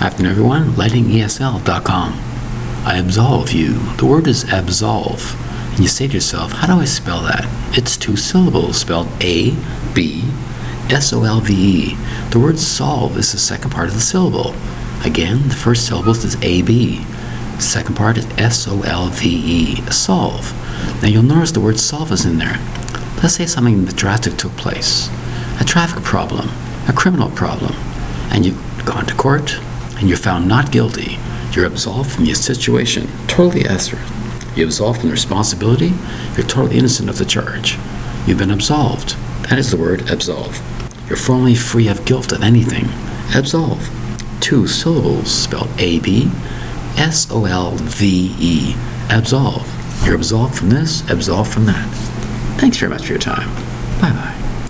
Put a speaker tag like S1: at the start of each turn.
S1: Afternoon, everyone. LightingESL.com. I absolve you. The word is absolve. And you say to yourself, how do I spell that? It's two syllables, spelled A, B, S O L V E. The word solve is the second part of the syllable. Again, the first syllable is A, B. Second part is S O L V E, solve. Now you'll notice the word solve is in there. Let's say something drastic took place a traffic problem, a criminal problem, and you've gone to court and you're found not guilty. You're absolved from your situation, totally innocent. You're absolved from responsibility. You're totally innocent of the charge. You've been absolved. That is the word absolve. You're formally free of guilt of anything. Absolve. Two syllables spelled A B S O L V E. Absolve. You're absolved from this, absolved from that. Thanks very much for your time. Bye bye.